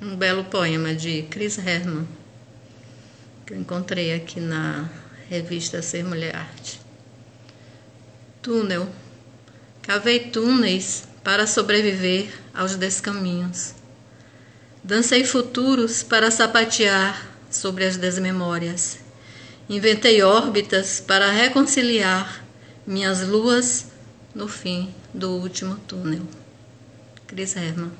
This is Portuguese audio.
um belo poema de Chris Herman, que eu encontrei aqui na revista Ser Mulher Arte. Túnel. Cavei túneis para sobreviver aos descaminhos. Dancei futuros para sapatear sobre as desmemórias. Inventei órbitas para reconciliar minhas luas no fim do último túnel. Cris Herman